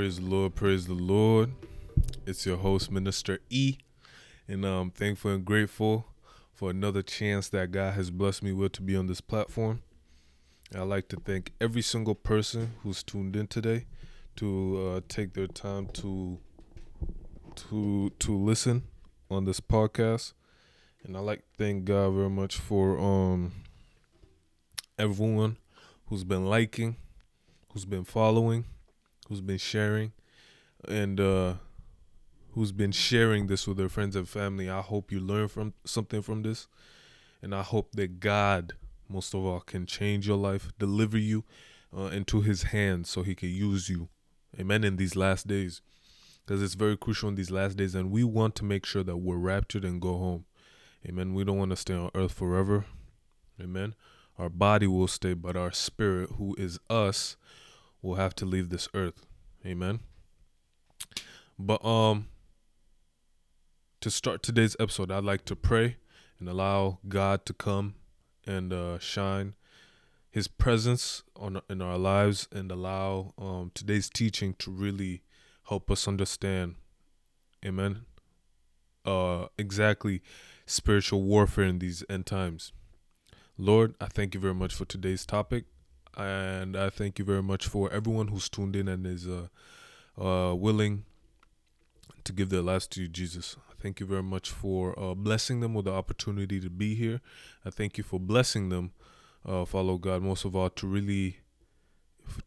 Praise the Lord, praise the Lord. It's your host, Minister E, and I'm thankful and grateful for another chance that God has blessed me with to be on this platform. I'd like to thank every single person who's tuned in today to uh, take their time to to to listen on this podcast, and I'd like to thank God very much for um everyone who's been liking, who's been following, who's been sharing, and uh, who's been sharing this with their friends and family. I hope you learn from something from this, and I hope that God, most of all, can change your life, deliver you uh, into His hands, so He can use you. Amen. In these last days, because it's very crucial in these last days, and we want to make sure that we're raptured and go home. Amen. We don't want to stay on earth forever. Amen. Our body will stay, but our spirit, who is us, will have to leave this earth. Amen. But um to start today's episode, I'd like to pray and allow God to come and uh, shine His presence on in our lives, and allow um, today's teaching to really help us understand, Amen. Uh, exactly spiritual warfare in these end times. Lord, I thank you very much for today's topic, and I thank you very much for everyone who's tuned in and is uh, uh, willing to give their lives to you, Jesus. Thank you very much for uh, blessing them with the opportunity to be here. I thank you for blessing them, uh, follow God, most of all, to really,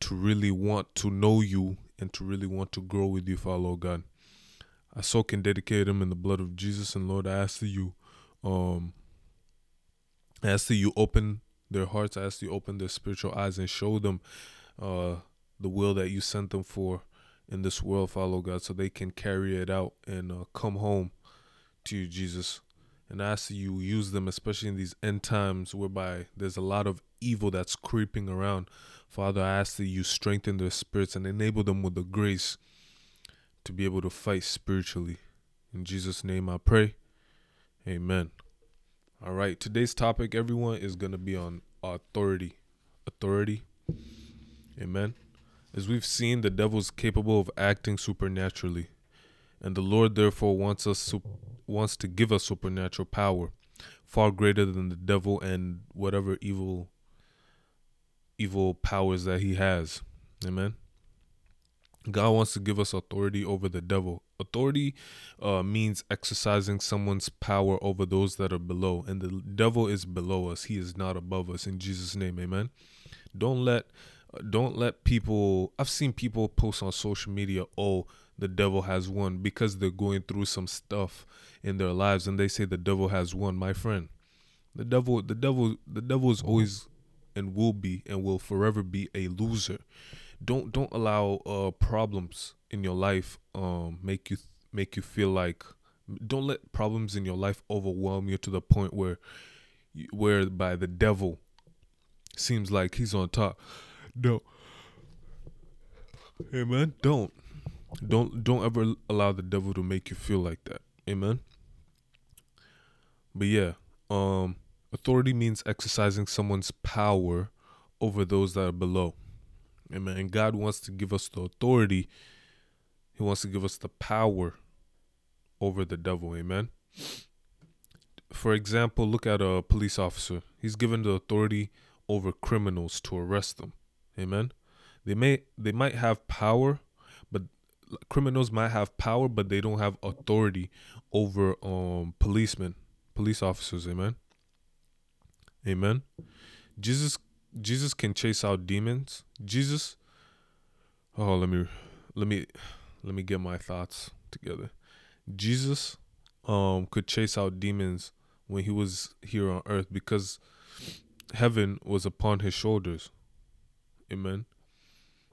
to really want to know you and to really want to grow with you, follow God. I soak and dedicate them in the blood of Jesus, and Lord, I ask that you, um, I ask that you open their hearts. I ask you open their spiritual eyes and show them, uh, the will that you sent them for in this world, follow God, so they can carry it out and uh, come home to you, Jesus. And I ask you use them, especially in these end times whereby there's a lot of evil that's creeping around. Father, I ask that you strengthen their spirits and enable them with the grace to be able to fight spiritually. In Jesus' name I pray. Amen. All right, today's topic, everyone, is going to be on authority. Authority. Amen. As we've seen, the devil is capable of acting supernaturally, and the Lord therefore wants us to, wants to give us supernatural power, far greater than the devil and whatever evil evil powers that he has. Amen. God wants to give us authority over the devil. Authority uh, means exercising someone's power over those that are below, and the devil is below us. He is not above us. In Jesus' name, Amen. Don't let don't let people i've seen people post on social media oh the devil has won because they're going through some stuff in their lives and they say the devil has won my friend the devil the devil the devil is always and will be and will forever be a loser don't don't allow uh problems in your life um make you make you feel like don't let problems in your life overwhelm you to the point where where by the devil seems like he's on top no. Amen. Don't. Don't don't ever allow the devil to make you feel like that. Amen. But yeah, um authority means exercising someone's power over those that are below. Amen. And God wants to give us the authority. He wants to give us the power over the devil. Amen. For example, look at a police officer. He's given the authority over criminals to arrest them. Amen. They may they might have power, but criminals might have power, but they don't have authority over um policemen, police officers. Amen. Amen. Jesus Jesus can chase out demons. Jesus Oh, let me let me let me get my thoughts together. Jesus um could chase out demons when he was here on earth because heaven was upon his shoulders. Amen.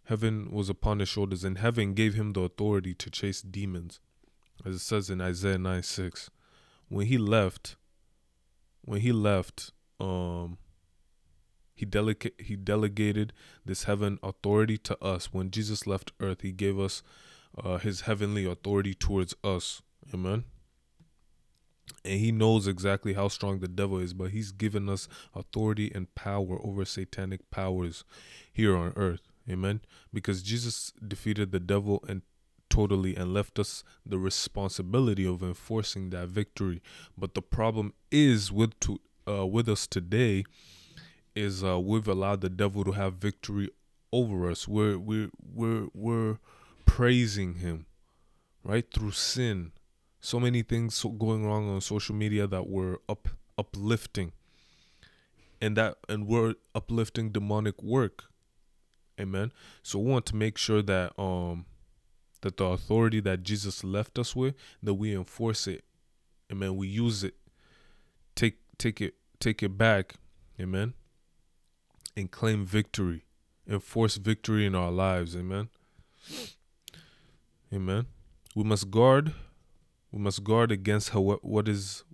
Heaven was upon his shoulders, and heaven gave him the authority to chase demons. As it says in Isaiah 9 6. When he left, when he left, um, he he delegated this heaven authority to us. When Jesus left earth, he gave us uh, his heavenly authority towards us. Amen and he knows exactly how strong the devil is, but he's given us authority and power over satanic powers here on earth. Amen. Because Jesus defeated the devil and totally and left us the responsibility of enforcing that victory. But the problem is with to uh, with us today is uh, we've allowed the devil to have victory over us. We're we're we're we're praising him, right through sin. So many things going wrong on social media that we're up uplifting, and that and we're uplifting demonic work. Amen. So we want to make sure that um that the authority that Jesus left us with that we enforce it. Amen. We use it. Take take it take it back. Amen. And claim victory. Enforce victory in our lives. Amen. Amen. We must guard. We must guard against what is.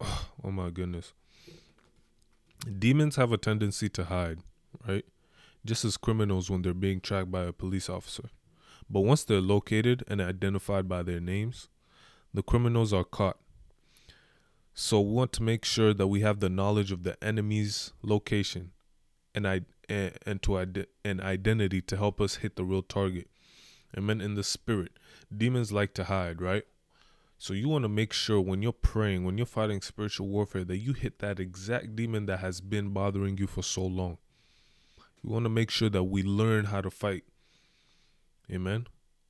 Oh my goodness. Demons have a tendency to hide, right? Just as criminals when they're being tracked by a police officer. But once they're located and identified by their names, the criminals are caught. So we want to make sure that we have the knowledge of the enemy's location and I and, to an identity to help us hit the real target. Amen. In the spirit, demons like to hide, right? So you want to make sure when you're praying, when you're fighting spiritual warfare, that you hit that exact demon that has been bothering you for so long. You want to make sure that we learn how to fight. Amen.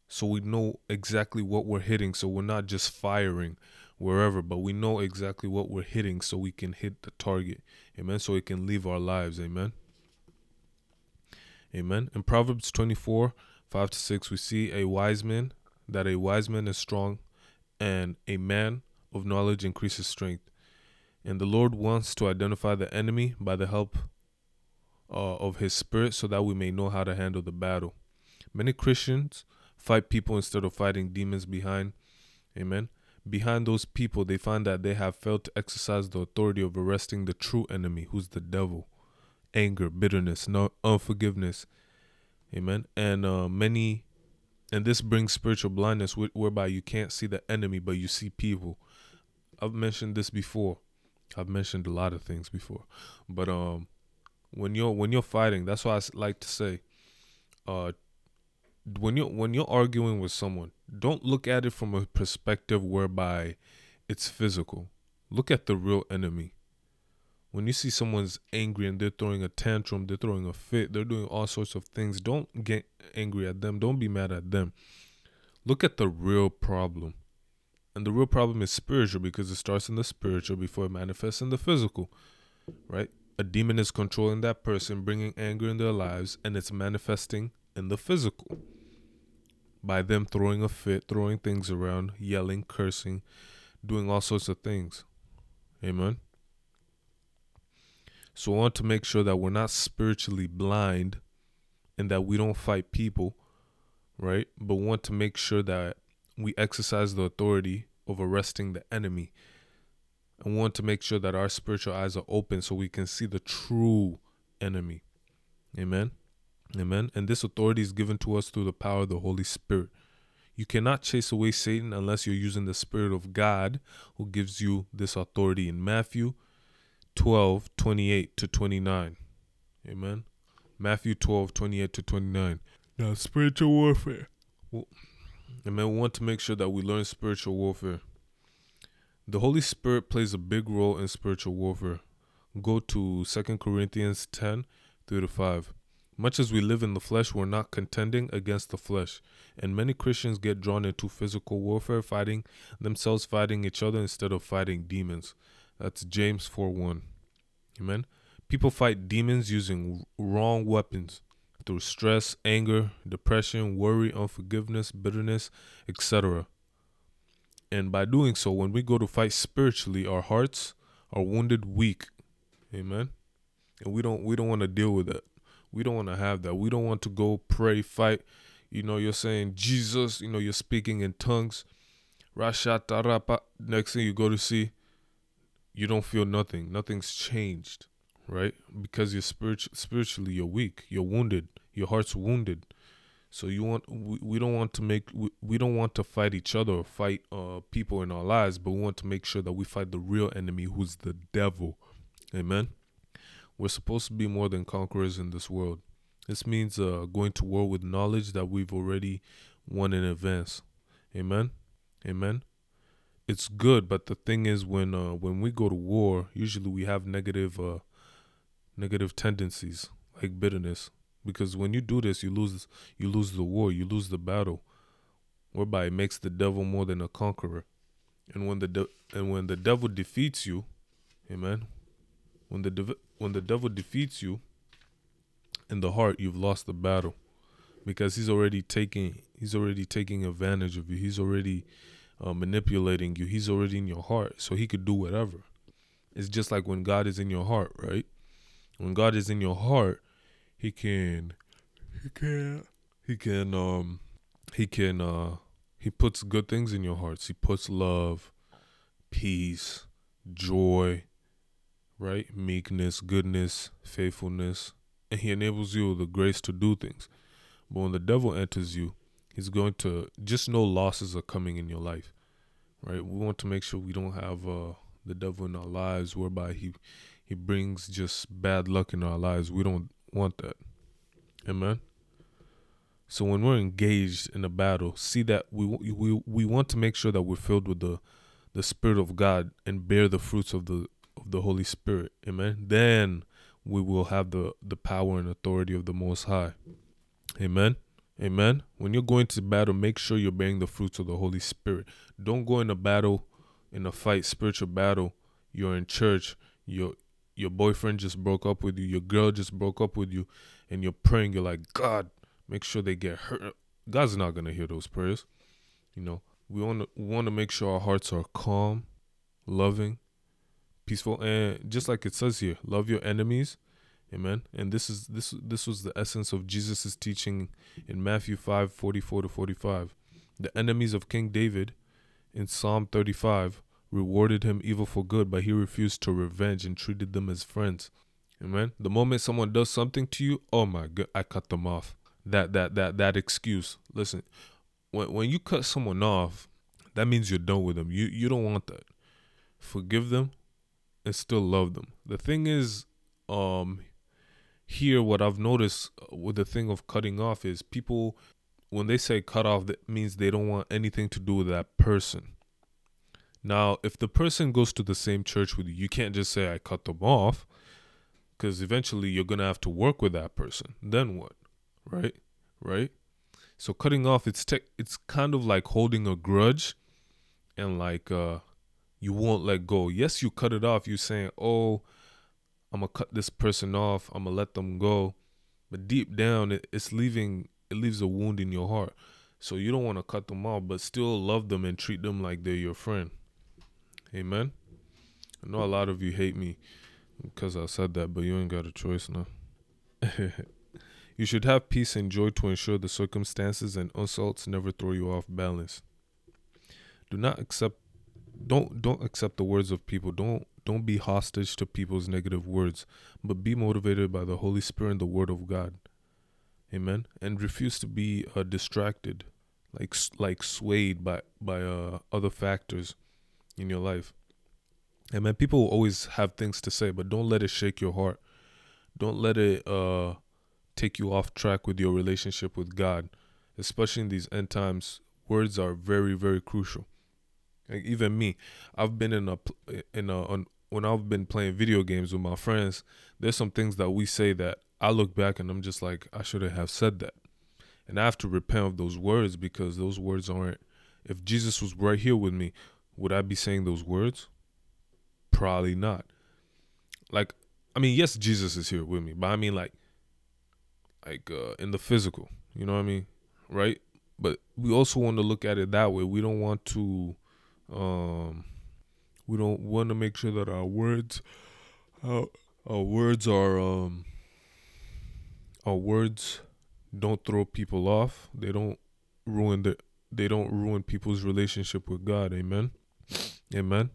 So we know exactly what we're hitting. So we're not just firing wherever, but we know exactly what we're hitting so we can hit the target. Amen. So it can leave our lives. Amen. Amen. In Proverbs 24, 5 to 6, we see a wise man, that a wise man is strong, and a man of knowledge increases strength. And the Lord wants to identify the enemy by the help uh, of his spirit so that we may know how to handle the battle. Many Christians fight people instead of fighting demons behind. Amen. Behind those people, they find that they have failed to exercise the authority of arresting the true enemy, who's the devil. Anger, bitterness, no unforgiveness. Amen. And uh, many, and this brings spiritual blindness, whereby you can't see the enemy, but you see people. I've mentioned this before. I've mentioned a lot of things before, but um, when you're when you're fighting, that's why I like to say, uh, when you when you're arguing with someone, don't look at it from a perspective whereby it's physical. Look at the real enemy. When you see someone's angry and they're throwing a tantrum, they're throwing a fit, they're doing all sorts of things, don't get angry at them. Don't be mad at them. Look at the real problem. And the real problem is spiritual because it starts in the spiritual before it manifests in the physical, right? A demon is controlling that person, bringing anger in their lives, and it's manifesting in the physical by them throwing a fit, throwing things around, yelling, cursing, doing all sorts of things. Amen. So I want to make sure that we're not spiritually blind and that we don't fight people, right? But want to make sure that we exercise the authority of arresting the enemy and want to make sure that our spiritual eyes are open so we can see the true enemy. Amen. Amen. And this authority is given to us through the power of the Holy Spirit. You cannot chase away Satan unless you're using the Spirit of God who gives you this authority in Matthew 12, 28 to 29. Amen. Matthew 12, 28 to 29. Now, spiritual warfare. Well, amen. We want to make sure that we learn spiritual warfare. The Holy Spirit plays a big role in spiritual warfare. Go to Second Corinthians 10, 3 to 5. Much as we live in the flesh, we're not contending against the flesh. And many Christians get drawn into physical warfare, fighting themselves, fighting each other instead of fighting demons. That's James 4 1. Amen. People fight demons using wrong weapons through stress, anger, depression, worry, unforgiveness, bitterness, etc. And by doing so, when we go to fight spiritually, our hearts are wounded, weak. Amen. And we don't we don't want to deal with that. We don't want to have that. We don't want to go pray, fight. You know, you're saying Jesus, you know, you're speaking in tongues. Rashatarapa. Next thing you go to see, you don't feel nothing. Nothing's changed, right? Because you're spiritual spiritually you're weak. You're wounded. Your heart's wounded. So you want we, we don't want to make we, we don't want to fight each other or fight uh people in our lives, but we want to make sure that we fight the real enemy who's the devil. Amen. We're supposed to be more than conquerors in this world. This means uh, going to war with knowledge that we've already won in advance. Amen. Amen. It's good, but the thing is, when uh, when we go to war, usually we have negative uh, negative tendencies like bitterness, because when you do this, you lose you lose the war, you lose the battle, whereby it makes the devil more than a conqueror. And when the de- and when the devil defeats you, amen. When the de- when the devil defeats you in the heart, you've lost the battle because he's already taking he's already taking advantage of you. He's already uh, manipulating you. He's already in your heart, so he could do whatever. It's just like when God is in your heart, right? When God is in your heart, he can he can he can um he can uh he puts good things in your hearts. He puts love, peace, joy, right? Meekness, goodness, faithfulness, and he enables you the grace to do things. But when the devil enters you, he's going to just know losses are coming in your life, right? We want to make sure we don't have uh, the devil in our lives, whereby he he brings just bad luck in our lives. We don't want that, amen. So when we're engaged in a battle, see that we we we want to make sure that we're filled with the the spirit of God and bear the fruits of the of the Holy Spirit. Amen. Then we will have the the power and authority of the Most High. Amen. Amen. When you're going to battle, make sure you're bearing the fruits of the Holy Spirit. Don't go in a battle, in a fight, spiritual battle. You're in church. Your your boyfriend just broke up with you. Your girl just broke up with you, and you're praying. You're like, God, make sure they get hurt. God's not gonna hear those prayers. You know, we want to want to make sure our hearts are calm, loving, peaceful, and just like it says here, love your enemies Amen. And this is this this was the essence of Jesus' teaching in Matthew 5, 44 to 45. The enemies of King David in Psalm 35 rewarded him evil for good, but he refused to revenge and treated them as friends. Amen. The moment someone does something to you, oh my god, I cut them off. That that that that excuse. Listen, when when you cut someone off, that means you're done with them. You you don't want that. Forgive them and still love them. The thing is, um, here what I've noticed uh, with the thing of cutting off is people when they say cut off that means they don't want anything to do with that person. Now, if the person goes to the same church with you, you can't just say I cut them off cuz eventually you're going to have to work with that person. Then what? Right? Right? So cutting off it's te- it's kind of like holding a grudge and like uh you won't let go. Yes, you cut it off. You're saying, "Oh, I'm gonna cut this person off. I'm gonna let them go. But deep down, it, it's leaving. It leaves a wound in your heart. So you don't want to cut them off, but still love them and treat them like they're your friend. Amen. I know a lot of you hate me because I said that, but you ain't got a choice now. you should have peace and joy to ensure the circumstances and insults never throw you off balance. Do not accept don't don't accept the words of people. Don't don't be hostage to people's negative words, but be motivated by the Holy Spirit and the Word of God. Amen. And refuse to be uh, distracted, like like swayed by by uh, other factors in your life. Amen. People always have things to say, but don't let it shake your heart. Don't let it uh, take you off track with your relationship with God, especially in these end times. Words are very very crucial. Like even me, I've been in a in a on, when I've been playing video games with my friends. There's some things that we say that I look back and I'm just like I shouldn't have said that, and I have to repent of those words because those words aren't. If Jesus was right here with me, would I be saying those words? Probably not. Like, I mean, yes, Jesus is here with me, but I mean like, like uh, in the physical. You know what I mean, right? But we also want to look at it that way. We don't want to um, we don't want to make sure that our words, our, our words are um, our words don't throw people off. They don't ruin the they don't ruin people's relationship with God. Amen. Amen.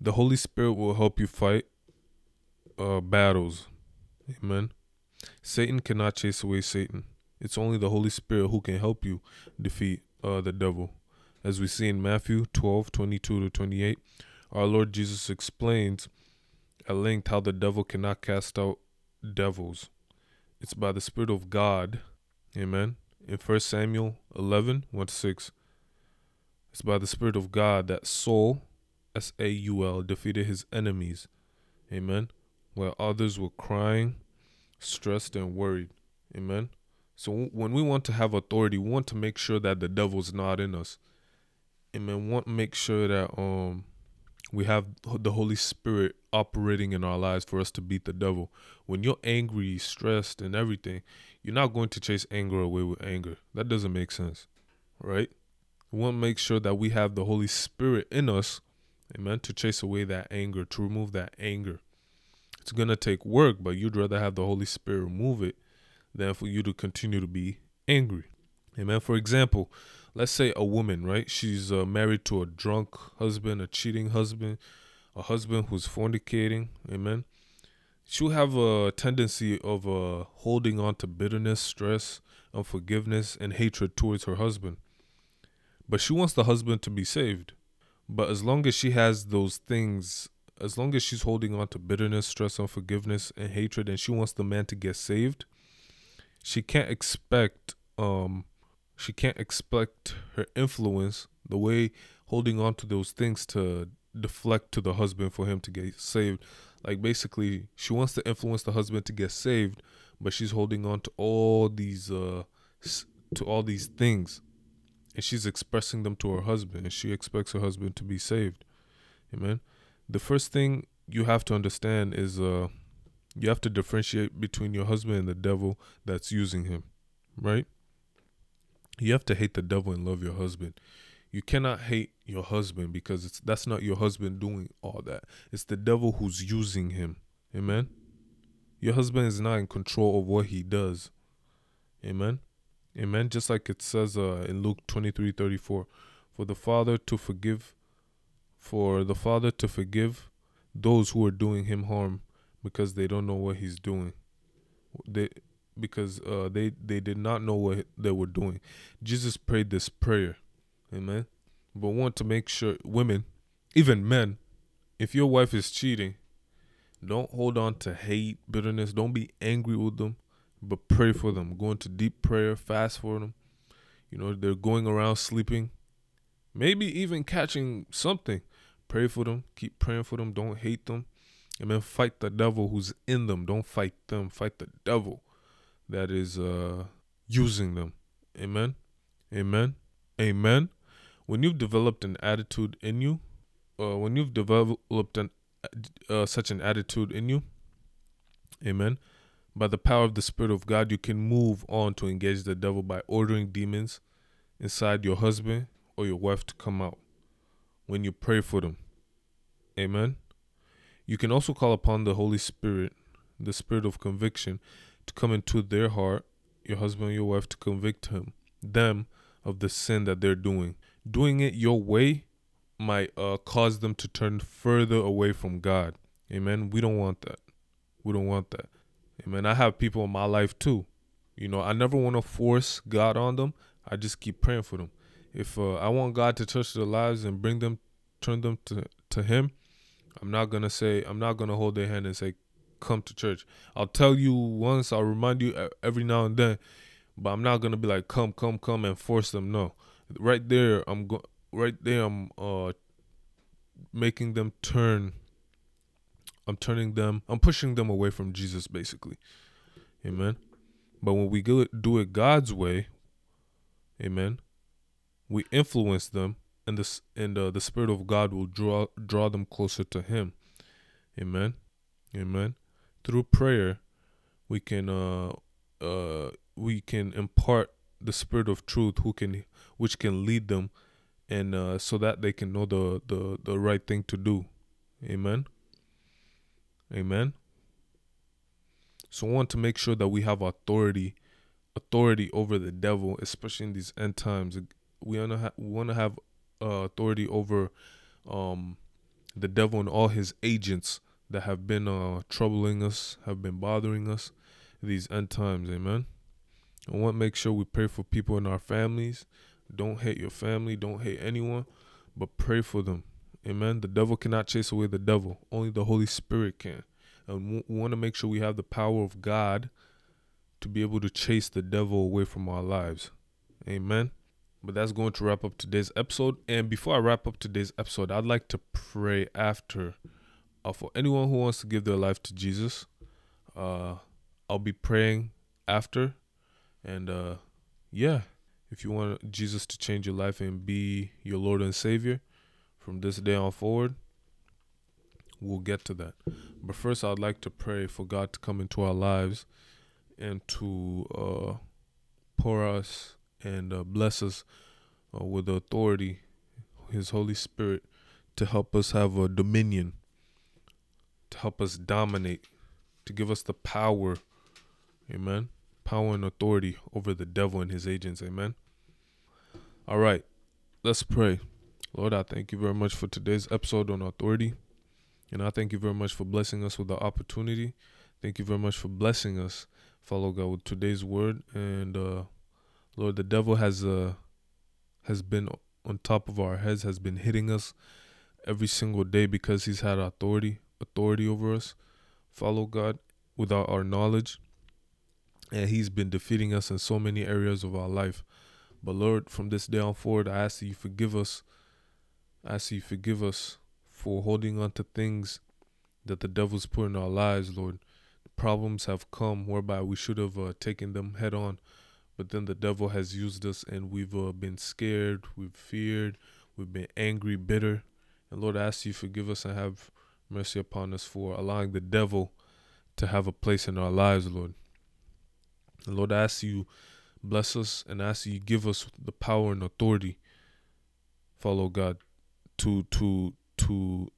The Holy Spirit will help you fight uh, battles. Amen. Satan cannot chase away Satan. It's only the Holy Spirit who can help you defeat uh, the devil. As we see in Matthew 12 22 to 28, our Lord Jesus explains at length how the devil cannot cast out devils. It's by the Spirit of God. Amen. In 1 Samuel 11, 1 to 6. It's by the Spirit of God that Saul, S A U L, defeated his enemies. Amen. While others were crying, stressed, and worried. Amen. So when we want to have authority, we want to make sure that the devil's not in us. Amen. We want to make sure that um we have the Holy Spirit operating in our lives for us to beat the devil. When you're angry, stressed, and everything, you're not going to chase anger away with anger. That doesn't make sense, right? We want to make sure that we have the Holy Spirit in us, amen, to chase away that anger, to remove that anger. It's going to take work, but you'd rather have the Holy Spirit remove it than for you to continue to be angry. Amen. For example, let's say a woman, right? She's uh, married to a drunk husband, a cheating husband, a husband who's fornicating. Amen. She'll have a tendency of uh, holding on to bitterness, stress, unforgiveness, and hatred towards her husband. But she wants the husband to be saved. But as long as she has those things, as long as she's holding on to bitterness, stress, unforgiveness, and hatred, and she wants the man to get saved, she can't expect um she can't expect her influence the way holding on to those things to deflect to the husband for him to get saved. Like basically she wants to influence the husband to get saved but she's holding on to all these uh to all these things. And she's expressing them to her husband and she expects her husband to be saved. Amen? The first thing you have to understand is uh you have to differentiate between your husband and the devil that's using him, right? You have to hate the devil and love your husband. You cannot hate your husband because it's that's not your husband doing all that. It's the devil who's using him. Amen. Your husband is not in control of what he does. Amen. Amen. Just like it says uh, in Luke 23 34, for the Father to forgive, for the Father to forgive those who are doing him harm because they don't know what he's doing. They because uh, they they did not know what they were doing. Jesus prayed this prayer, amen. But want to make sure women, even men, if your wife is cheating, don't hold on to hate, bitterness. Don't be angry with them, but pray for them. Go into deep prayer, fast for them. You know they're going around sleeping, maybe even catching something. Pray for them. Keep praying for them. Don't hate them. Amen. Fight the devil who's in them. Don't fight them. Fight the devil that is uh, using them. Amen. Amen. Amen. When you've developed an attitude in you, uh, when you've developed an uh, such an attitude in you, amen. By the power of the Spirit of God, you can move on to engage the devil by ordering demons inside your husband or your wife to come out when you pray for them. Amen. You can also call upon the Holy Spirit, the Spirit of conviction, to come into their heart, your husband your wife, to convict him, them of the sin that they're doing. Doing it your way might uh, cause them to turn further away from God. Amen. We don't want that. We don't want that. Amen. I have people in my life too. You know, I never want to force God on them. I just keep praying for them. If uh, I want God to touch their lives and bring them, turn them to, to Him, I'm not gonna say I'm not gonna hold their hand and say come to church. I'll tell you once. I'll remind you every now and then, but I'm not gonna be like come come come and force them. No, right there I'm go right there I'm uh making them turn. I'm turning them. I'm pushing them away from Jesus basically. Amen. But when we do it, God's way, amen, we influence them and the and uh, the spirit of God will draw draw them closer to Him. Amen. Amen. Through prayer, we can uh uh we can impart the spirit of truth who can which can lead them and uh, so that they can know the, the the right thing to do. Amen. Amen. So I want to make sure that we have authority authority over the devil, especially in these end times. We wanna ha- we want to have uh, authority over um, the devil and all his agents that have been uh, troubling us, have been bothering us these end times. Amen. I want to make sure we pray for people in our families. Don't hate your family. Don't hate anyone, but pray for them. Amen. The devil cannot chase away the devil. Only the Holy Spirit can. And we want to make sure we have the power of God to be able to chase the devil away from our lives. Amen. But that's going to wrap up today's episode. And before I wrap up today's episode, I'd like to pray after uh, for anyone who wants to give their life to Jesus. Uh, I'll be praying after. And uh, yeah, if you want Jesus to change your life and be your Lord and Savior from this day on forward, we'll get to that. But first, I'd like to pray for God to come into our lives and to uh, pour us and uh, bless us uh, with the authority, His Holy Spirit, to help us have a dominion, to help us dominate, to give us the power, amen, power and authority over the devil and his agents, amen. All right, let's pray. Lord, I thank you very much for today's episode on authority. And I thank you very much for blessing us with the opportunity. Thank you very much for blessing us, follow God, with today's word. And uh, Lord, the devil has uh has been on top of our heads, has been hitting us every single day because he's had authority, authority over us. Follow God without our knowledge. And he's been defeating us in so many areas of our life. But Lord, from this day on forward, I ask that you forgive us. I ask that you forgive us for holding on to things that the devil's put in our lives, Lord. Problems have come whereby we should have uh, taken them head on but then the devil has used us and we've uh, been scared, we've feared, we've been angry, bitter. And Lord, I ask you forgive us and have mercy upon us for allowing the devil to have a place in our lives, Lord. And Lord, I ask you bless us and ask you give us the power and authority, follow God, to to to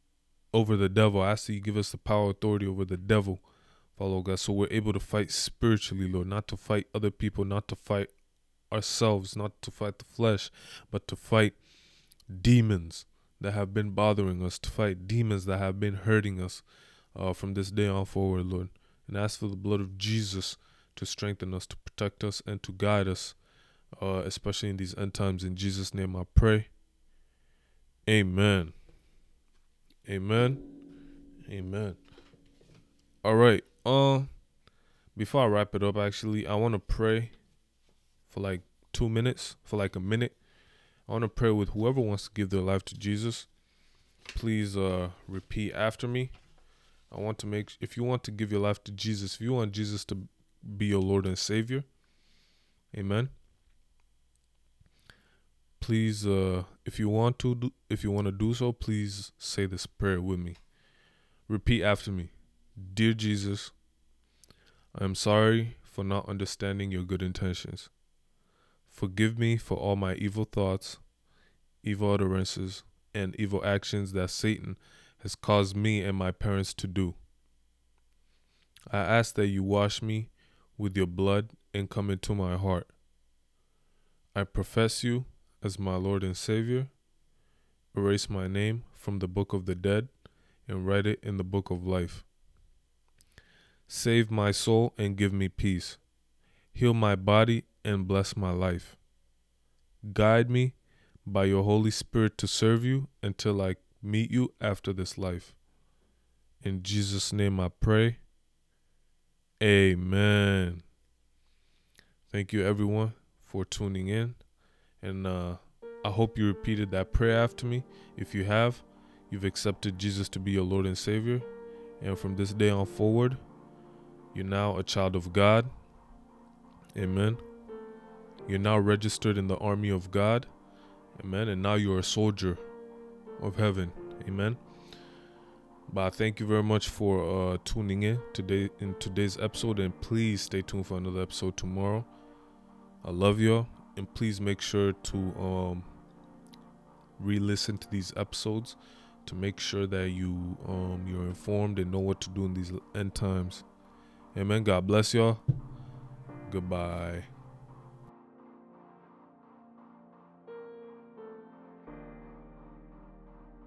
over the devil. I ask you give us the power authority over the devil Follow God. So we're able to fight spiritually, Lord, not to fight other people, not to fight ourselves, not to fight the flesh, but to fight demons that have been bothering us, to fight demons that have been hurting us uh, from this day on forward, Lord. And ask for the blood of Jesus to strengthen us, to protect us, and to guide us, uh, especially in these end times. In Jesus' name I pray. Amen. Amen. Amen. All right. Uh, before I wrap it up, actually, I want to pray for like two minutes, for like a minute. I want to pray with whoever wants to give their life to Jesus. Please uh, repeat after me. I want to make, if you want to give your life to Jesus, if you want Jesus to be your Lord and Savior, amen. Please, uh, if you want to, do, if you want to do so, please say this prayer with me. Repeat after me. Dear Jesus, I am sorry for not understanding your good intentions. Forgive me for all my evil thoughts, evil utterances, and evil actions that Satan has caused me and my parents to do. I ask that you wash me with your blood and come into my heart. I profess you as my Lord and Savior. Erase my name from the book of the dead and write it in the book of life. Save my soul and give me peace. Heal my body and bless my life. Guide me by your Holy Spirit to serve you until I meet you after this life. In Jesus' name I pray. Amen. Thank you, everyone, for tuning in. And uh, I hope you repeated that prayer after me. If you have, you've accepted Jesus to be your Lord and Savior. And from this day on forward, you're now a child of God. Amen. You're now registered in the army of God. Amen. And now you're a soldier of heaven. Amen. But I thank you very much for uh, tuning in today in today's episode, and please stay tuned for another episode tomorrow. I love y'all, and please make sure to um, re-listen to these episodes to make sure that you um, you're informed and know what to do in these end times. Amen. God bless y'all. Goodbye.